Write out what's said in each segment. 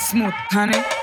smooth, smooth, honey.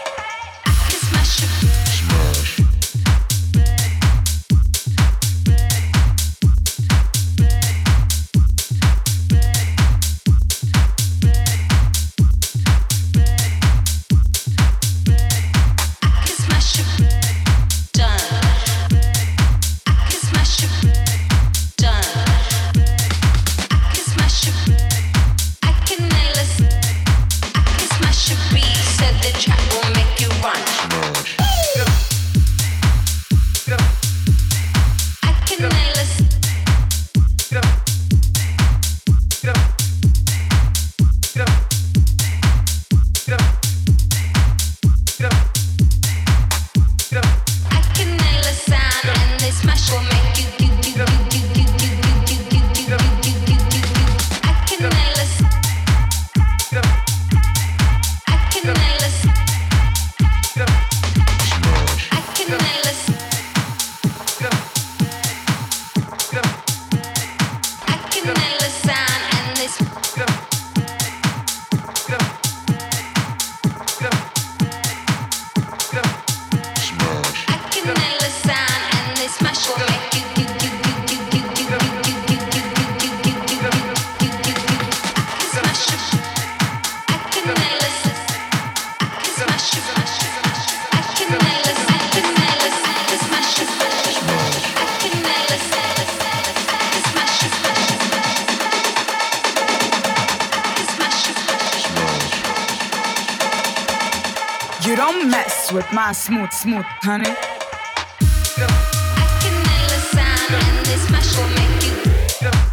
You don't mess with my smooth, smooth, honey. I can sound and this will make you.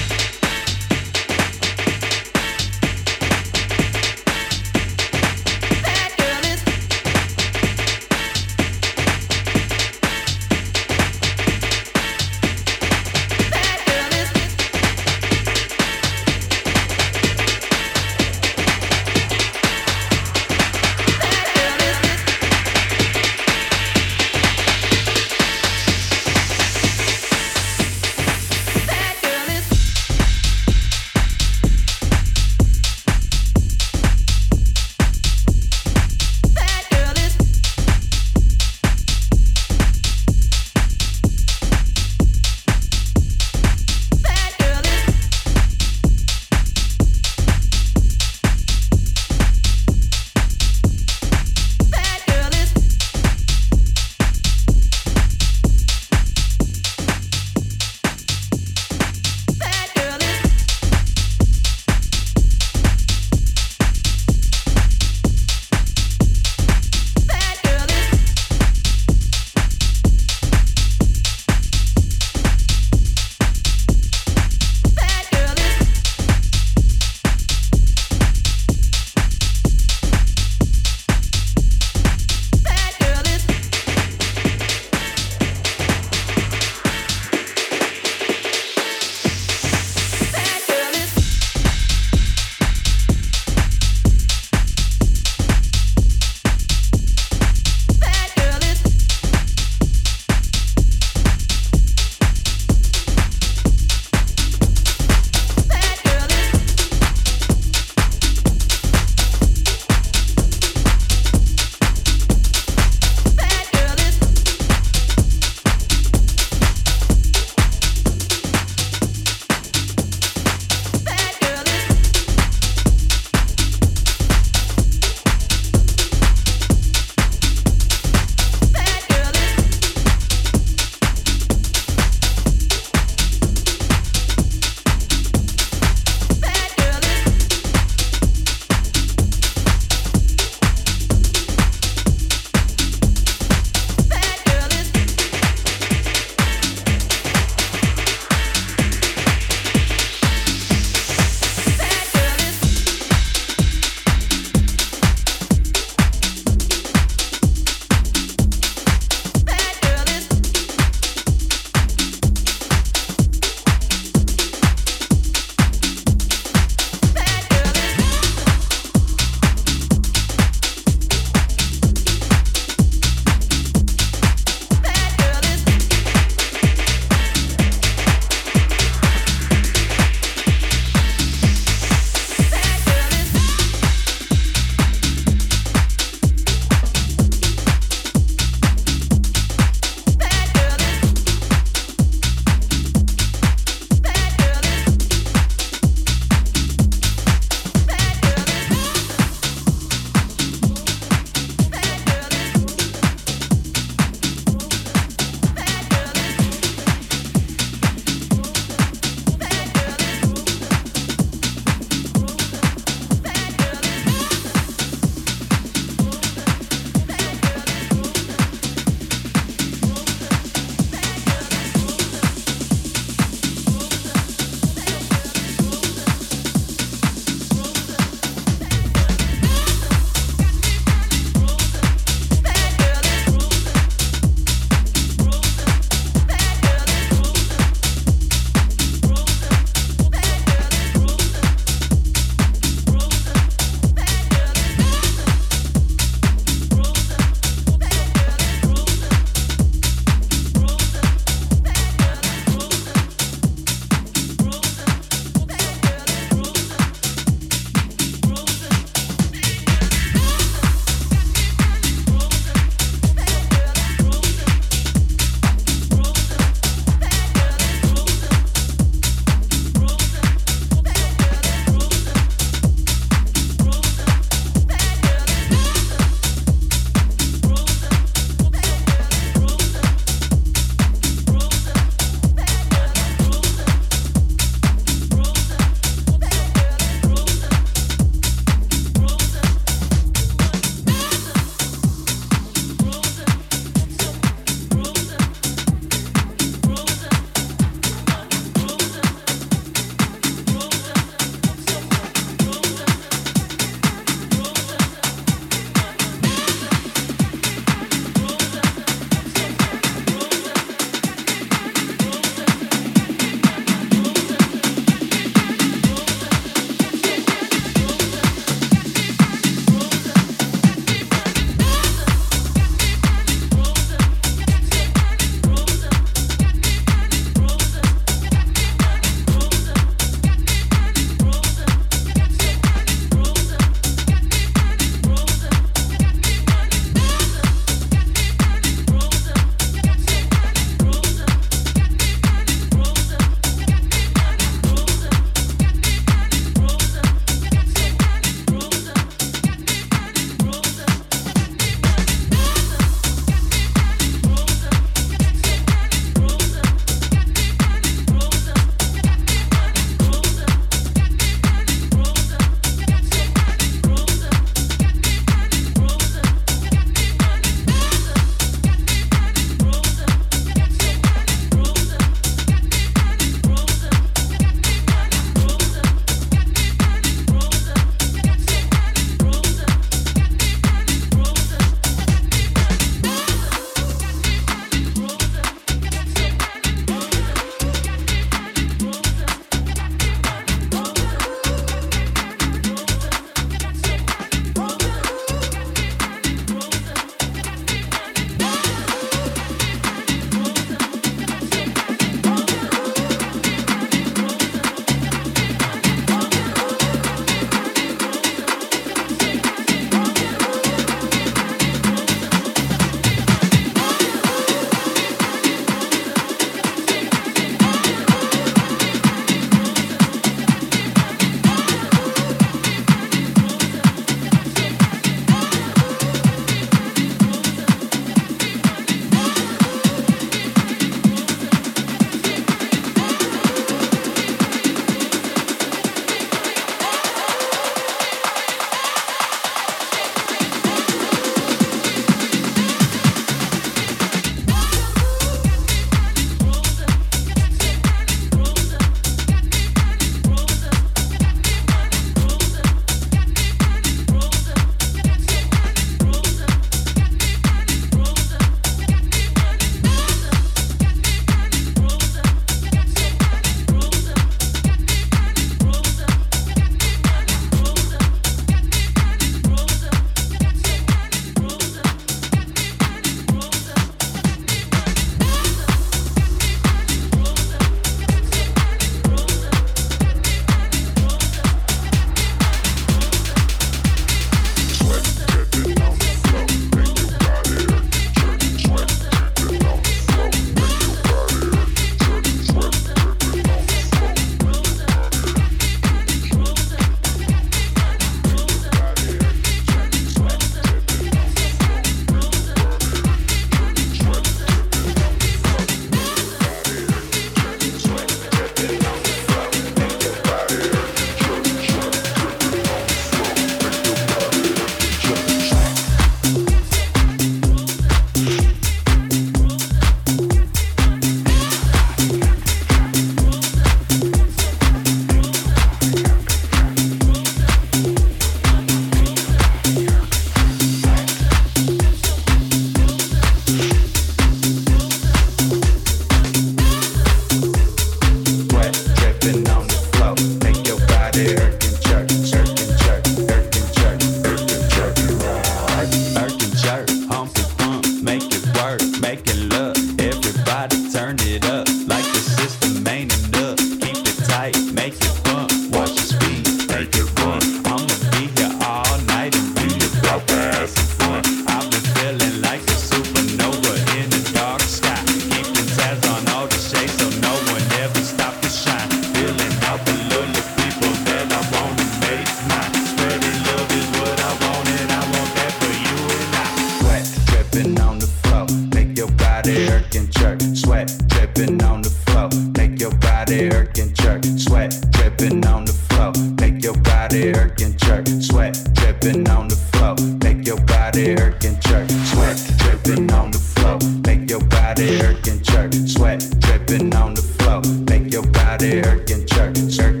and jerk, sweat dripping on the floor. Make your body jerk and jerk, sweat dripping on the floor. Make your body jerk and jerk, sweat dripping on the floor. Make your body jerk and jerk, jerk.